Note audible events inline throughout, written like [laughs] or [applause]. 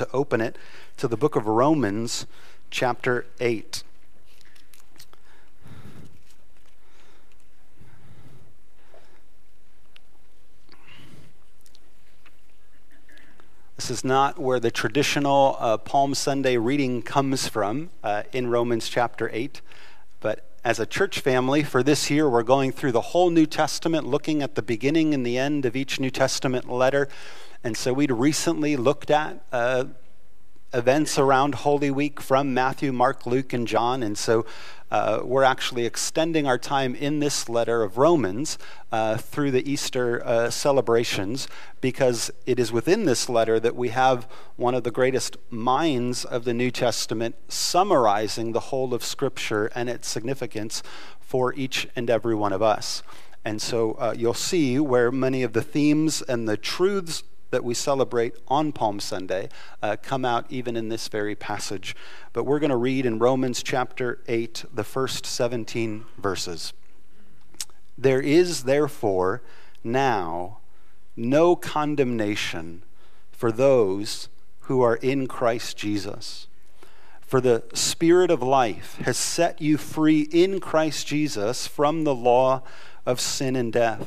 to open it to the book of Romans, chapter 8. This is not where the traditional uh, Palm Sunday reading comes from uh, in Romans chapter 8. But as a church family, for this year, we're going through the whole New Testament, looking at the beginning and the end of each New Testament letter. And so we'd recently looked at uh, events around Holy Week from Matthew, Mark, Luke, and John. And so uh, we're actually extending our time in this letter of Romans uh, through the Easter uh, celebrations because it is within this letter that we have one of the greatest minds of the New Testament summarizing the whole of Scripture and its significance for each and every one of us. And so uh, you'll see where many of the themes and the truths that we celebrate on Palm Sunday uh, come out even in this very passage. But we're going to read in Romans chapter 8, the first 17 verses. There is therefore now no condemnation for those who are in Christ Jesus. For the Spirit of life has set you free in Christ Jesus from the law of sin and death.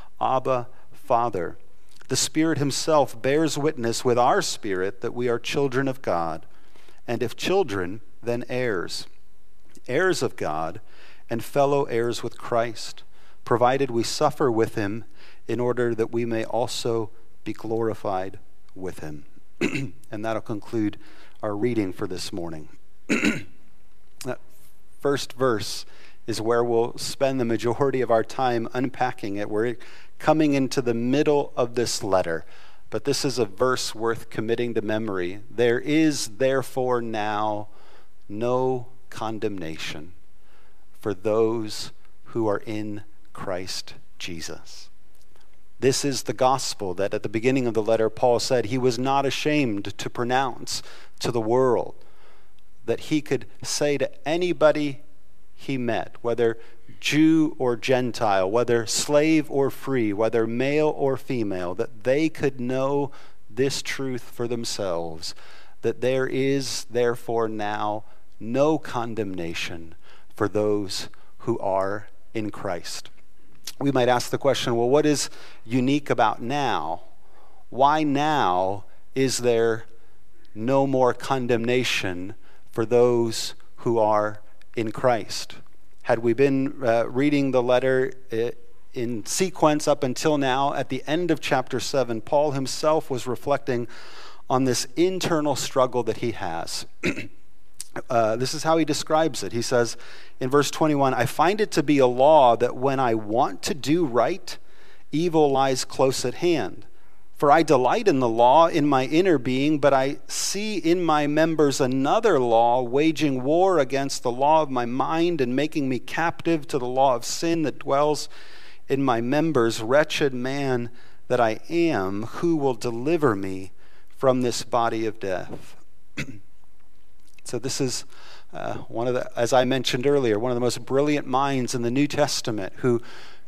Abba, Father. The Spirit Himself bears witness with our spirit that we are children of God, and if children, then heirs, heirs of God, and fellow heirs with Christ, provided we suffer with Him in order that we may also be glorified with Him. [clears throat] and that'll conclude our reading for this morning. [clears throat] that first verse is where we'll spend the majority of our time unpacking it. We're coming into the middle of this letter, but this is a verse worth committing to memory. There is therefore now no condemnation for those who are in Christ Jesus. This is the gospel that at the beginning of the letter Paul said he was not ashamed to pronounce to the world, that he could say to anybody he met, whether Jew or Gentile, whether slave or free, whether male or female, that they could know this truth for themselves that there is, therefore, now no condemnation for those who are in Christ. We might ask the question well, what is unique about now? Why now is there no more condemnation for those who are in Christ? Had we been uh, reading the letter uh, in sequence up until now, at the end of chapter 7, Paul himself was reflecting on this internal struggle that he has. [clears throat] uh, this is how he describes it. He says in verse 21 I find it to be a law that when I want to do right, evil lies close at hand. For I delight in the law in my inner being, but I see in my members another law, waging war against the law of my mind and making me captive to the law of sin that dwells in my members. Wretched man that I am, who will deliver me from this body of death? [clears throat] so, this is uh, one of the, as I mentioned earlier, one of the most brilliant minds in the New Testament who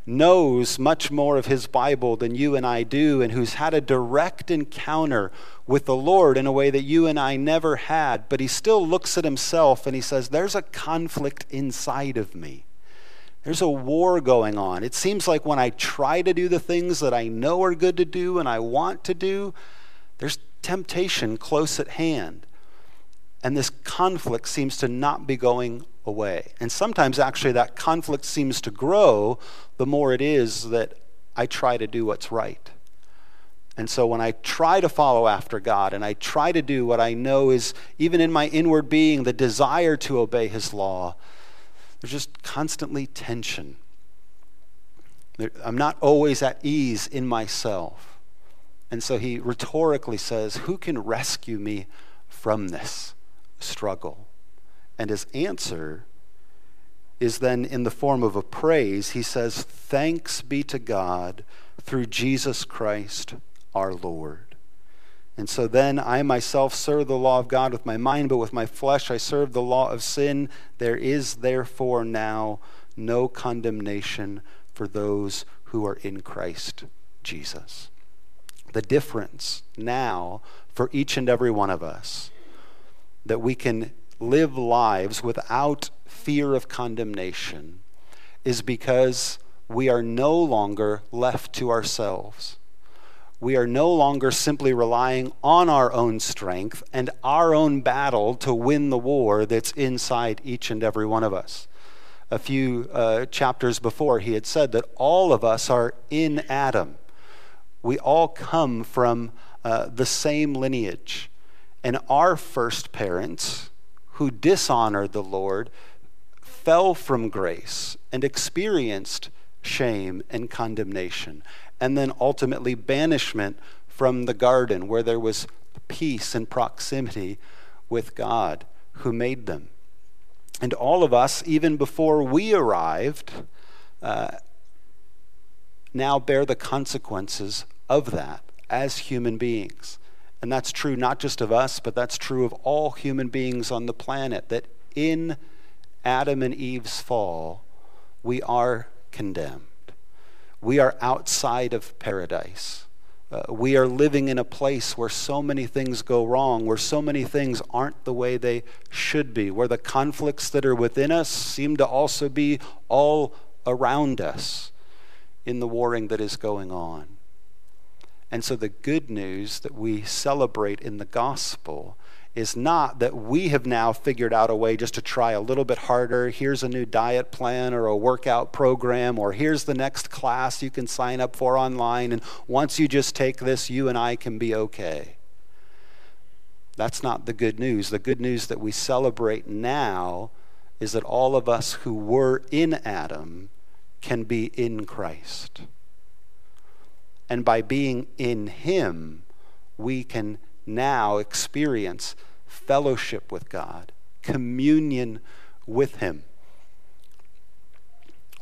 knows much more of his Bible than you and I do, and who's had a direct encounter with the Lord in a way that you and I never had, but he still looks at himself and he says, There's a conflict inside of me. There's a war going on. It seems like when I try to do the things that I know are good to do and I want to do, there's temptation close at hand. And this conflict seems to not be going away. And sometimes, actually, that conflict seems to grow the more it is that I try to do what's right. And so, when I try to follow after God and I try to do what I know is, even in my inward being, the desire to obey His law, there's just constantly tension. I'm not always at ease in myself. And so he rhetorically says, Who can rescue me from this? struggle. And his answer is then in the form of a praise. He says, Thanks be to God through Jesus Christ our Lord. And so then I myself serve the law of God with my mind, but with my flesh I serve the law of sin. There is therefore now no condemnation for those who are in Christ Jesus. The difference now for each and every one of us that we can live lives without fear of condemnation is because we are no longer left to ourselves. We are no longer simply relying on our own strength and our own battle to win the war that's inside each and every one of us. A few uh, chapters before, he had said that all of us are in Adam. We all come from uh, the same lineage. And our first parents, who dishonored the Lord, fell from grace and experienced shame and condemnation, and then ultimately banishment from the garden where there was peace and proximity with God who made them. And all of us, even before we arrived, uh, now bear the consequences of that as human beings. And that's true not just of us, but that's true of all human beings on the planet. That in Adam and Eve's fall, we are condemned. We are outside of paradise. Uh, we are living in a place where so many things go wrong, where so many things aren't the way they should be, where the conflicts that are within us seem to also be all around us in the warring that is going on. And so the good news that we celebrate in the gospel is not that we have now figured out a way just to try a little bit harder. Here's a new diet plan or a workout program, or here's the next class you can sign up for online. And once you just take this, you and I can be okay. That's not the good news. The good news that we celebrate now is that all of us who were in Adam can be in Christ. And by being in Him, we can now experience fellowship with God, communion with Him,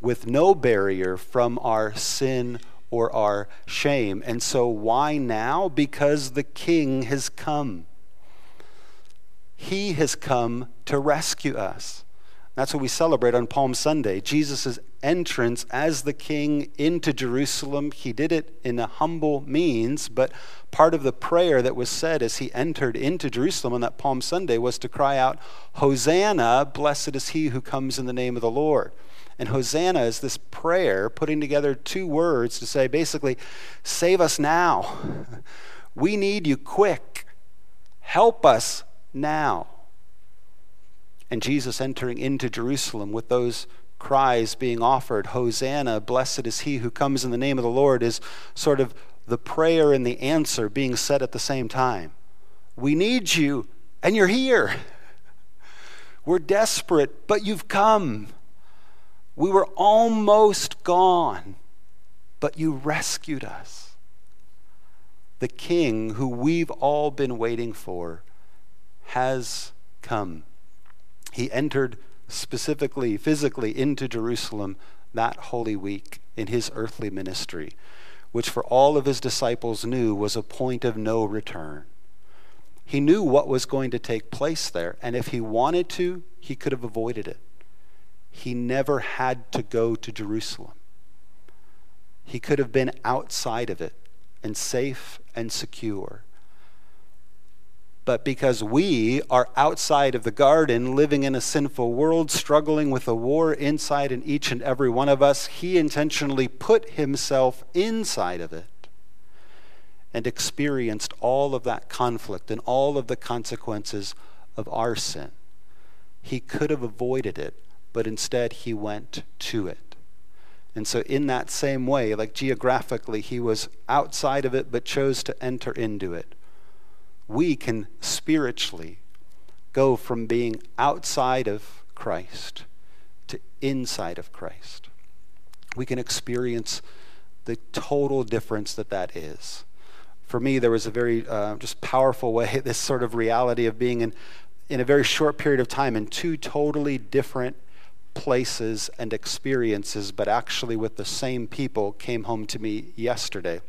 with no barrier from our sin or our shame. And so, why now? Because the King has come. He has come to rescue us. That's what we celebrate on Palm Sunday. Jesus' entrance as the king into Jerusalem. He did it in a humble means, but part of the prayer that was said as he entered into Jerusalem on that Palm Sunday was to cry out, Hosanna, blessed is he who comes in the name of the Lord. And Hosanna is this prayer putting together two words to say basically, save us now. We need you quick. Help us now and Jesus entering into Jerusalem with those cries being offered Hosanna, blessed is he who comes in the name of the Lord, is sort of the prayer and the answer being said at the same time. We need you, and you're here. We're desperate, but you've come. We were almost gone, but you rescued us. the king who we've all been waiting for has come. He entered specifically, physically into Jerusalem that holy week in his earthly ministry, which for all of his disciples knew was a point of no return. He knew what was going to take place there, and if he wanted to, he could have avoided it. He never had to go to Jerusalem. He could have been outside of it and safe and secure. But because we are outside of the garden, living in a sinful world, struggling with a war inside in each and every one of us, he intentionally put himself inside of it and experienced all of that conflict and all of the consequences of our sin. He could have avoided it, but instead he went to it. And so, in that same way, like geographically, he was outside of it but chose to enter into it we can spiritually go from being outside of Christ to inside of Christ. We can experience the total difference that that is. For me, there was a very uh, just powerful way, [laughs] this sort of reality of being in, in a very short period of time in two totally different places and experiences, but actually with the same people, came home to me yesterday.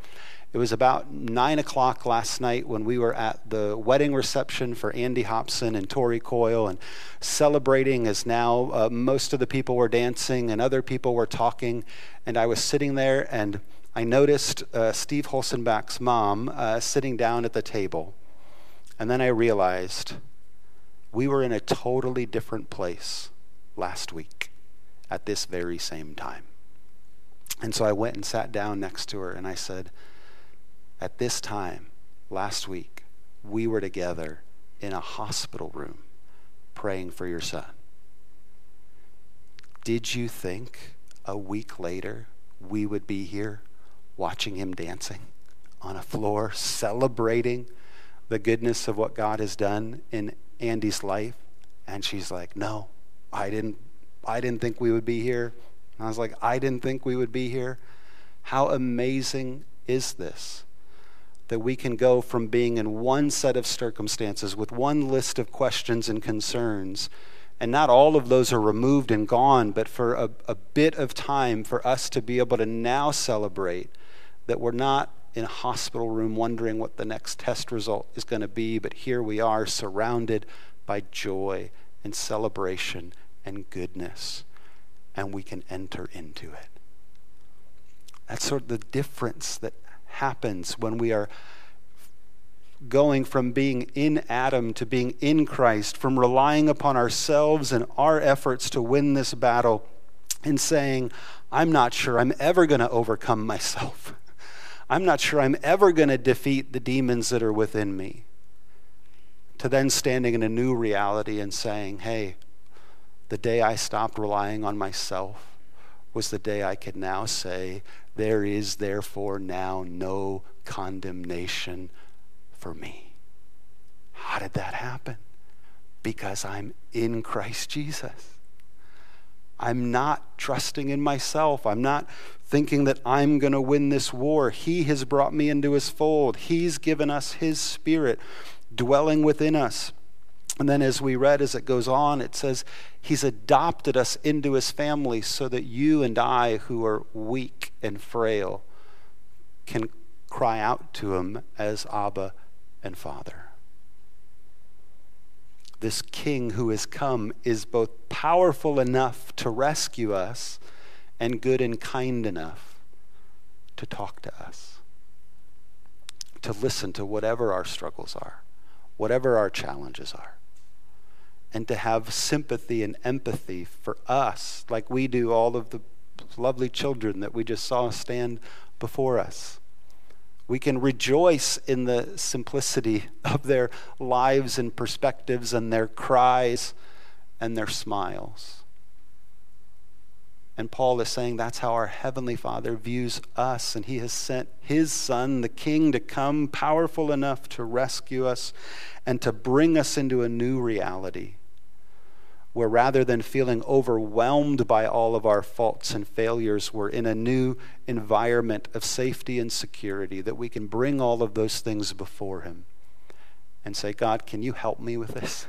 It was about nine o'clock last night when we were at the wedding reception for Andy Hobson and Tori Coyle and celebrating as now uh, most of the people were dancing and other people were talking. And I was sitting there and I noticed uh, Steve Holzenbach's mom uh, sitting down at the table. And then I realized we were in a totally different place last week at this very same time. And so I went and sat down next to her and I said, at this time, last week, we were together in a hospital room praying for your son. Did you think a week later we would be here watching him dancing on a floor, celebrating the goodness of what God has done in Andy's life? And she's like, No, I didn't I didn't think we would be here. And I was like, I didn't think we would be here. How amazing is this? That we can go from being in one set of circumstances with one list of questions and concerns, and not all of those are removed and gone, but for a, a bit of time for us to be able to now celebrate that we're not in a hospital room wondering what the next test result is going to be, but here we are surrounded by joy and celebration and goodness, and we can enter into it. That's sort of the difference that happens when we are going from being in Adam to being in Christ, from relying upon ourselves and our efforts to win this battle, and saying, I'm not sure I'm ever going to overcome myself. [laughs] I'm not sure I'm ever going to defeat the demons that are within me. To then standing in a new reality and saying, hey, the day I stopped relying on myself was the day I could now say, there is therefore now no condemnation for me. How did that happen? Because I'm in Christ Jesus. I'm not trusting in myself. I'm not thinking that I'm going to win this war. He has brought me into his fold. He's given us his spirit dwelling within us. And then, as we read as it goes on, it says, He's adopted us into His family so that you and I, who are weak and frail, can cry out to Him as Abba and Father. This King who has come is both powerful enough to rescue us and good and kind enough to talk to us, to listen to whatever our struggles are, whatever our challenges are and to have sympathy and empathy for us, like we do all of the lovely children that we just saw stand before us. We can rejoice in the simplicity of their lives and perspectives and their cries and their smiles. And Paul is saying that's how our Heavenly Father views us, and He has sent His Son, the King, to come powerful enough to rescue us and to bring us into a new reality where rather than feeling overwhelmed by all of our faults and failures, we're in a new environment of safety and security, that we can bring all of those things before Him and say, God, can you help me with this?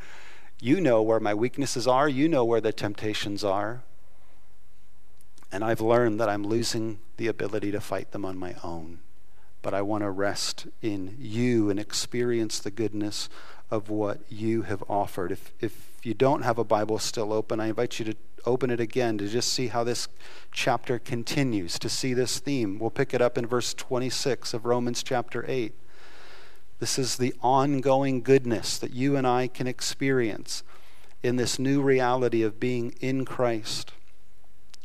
[laughs] you know where my weaknesses are, you know where the temptations are. And I've learned that I'm losing the ability to fight them on my own. But I want to rest in you and experience the goodness of what you have offered. If, if you don't have a Bible still open, I invite you to open it again to just see how this chapter continues, to see this theme. We'll pick it up in verse 26 of Romans chapter 8. This is the ongoing goodness that you and I can experience in this new reality of being in Christ.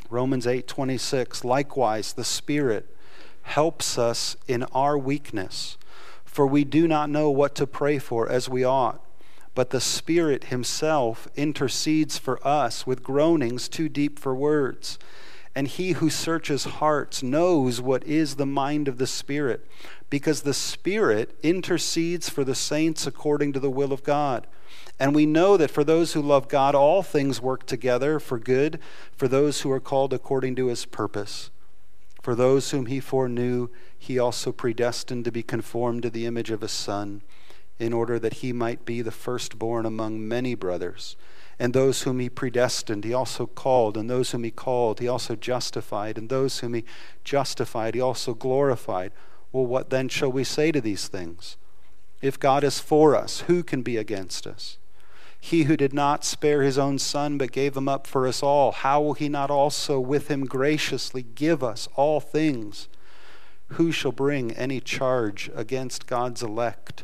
Romans 8:26 Likewise the Spirit helps us in our weakness for we do not know what to pray for as we ought. But the Spirit Himself intercedes for us with groanings too deep for words. And He who searches hearts knows what is the mind of the Spirit, because the Spirit intercedes for the saints according to the will of God. And we know that for those who love God, all things work together for good, for those who are called according to His purpose. For those whom He foreknew, he also predestined to be conformed to the image of his Son, in order that he might be the firstborn among many brothers. And those whom he predestined, he also called. And those whom he called, he also justified. And those whom he justified, he also glorified. Well, what then shall we say to these things? If God is for us, who can be against us? He who did not spare his own son, but gave him up for us all, how will he not also with him graciously give us all things? Who shall bring any charge against God's elect?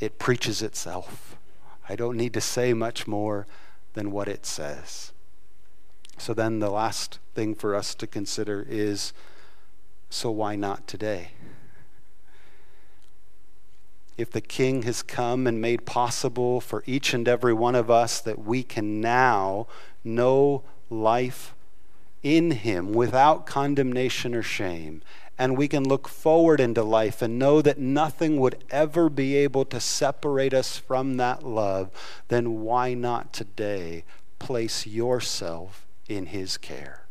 It preaches itself. I don't need to say much more than what it says. So then the last thing for us to consider is so why not today? If the King has come and made possible for each and every one of us that we can now know life in Him without condemnation or shame. And we can look forward into life and know that nothing would ever be able to separate us from that love. Then why not today place yourself in His care?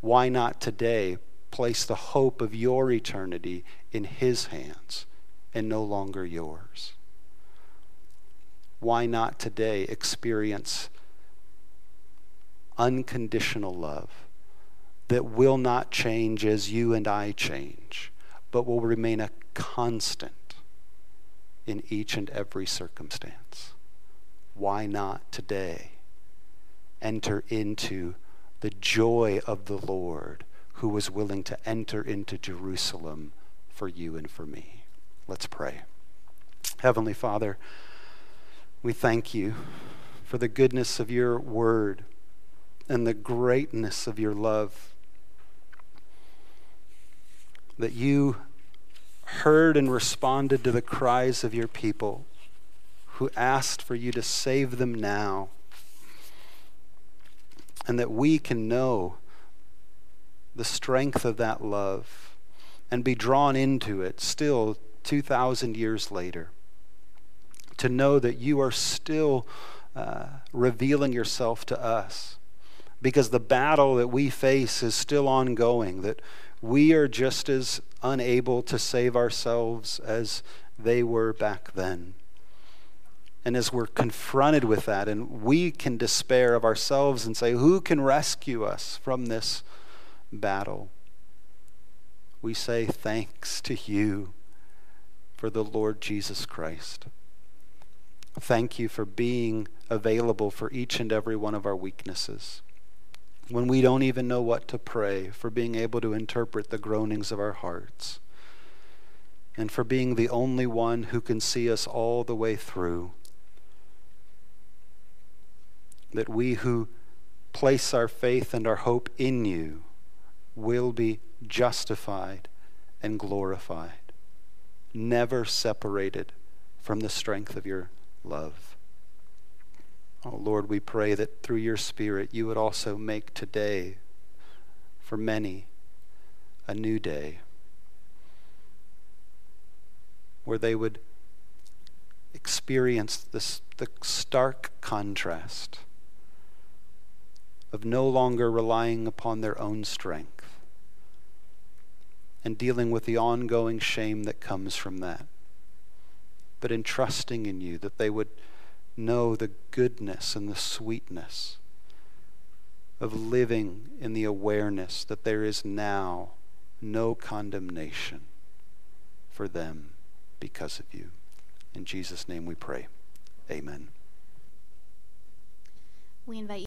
Why not today place the hope of your eternity in His hands and no longer yours? Why not today experience unconditional love that will not change as you and I change, but will remain a constant in each and every circumstance. Why not today enter into the joy of the Lord who was willing to enter into Jerusalem for you and for me? Let's pray. Heavenly Father, we thank you for the goodness of your word and the greatness of your love. That you heard and responded to the cries of your people who asked for you to save them now. And that we can know the strength of that love and be drawn into it still 2,000 years later. To know that you are still uh, revealing yourself to us because the battle that we face is still ongoing, that we are just as unable to save ourselves as they were back then. And as we're confronted with that, and we can despair of ourselves and say, Who can rescue us from this battle? We say, Thanks to you for the Lord Jesus Christ. Thank you for being available for each and every one of our weaknesses. When we don't even know what to pray, for being able to interpret the groanings of our hearts, and for being the only one who can see us all the way through. That we who place our faith and our hope in you will be justified and glorified, never separated from the strength of your love. Oh Lord, we pray that through your Spirit you would also make today, for many, a new day where they would experience this, the stark contrast of no longer relying upon their own strength and dealing with the ongoing shame that comes from that but in trusting in you, that they would know the goodness and the sweetness of living in the awareness that there is now no condemnation for them because of you. In Jesus' name we pray. Amen. We invite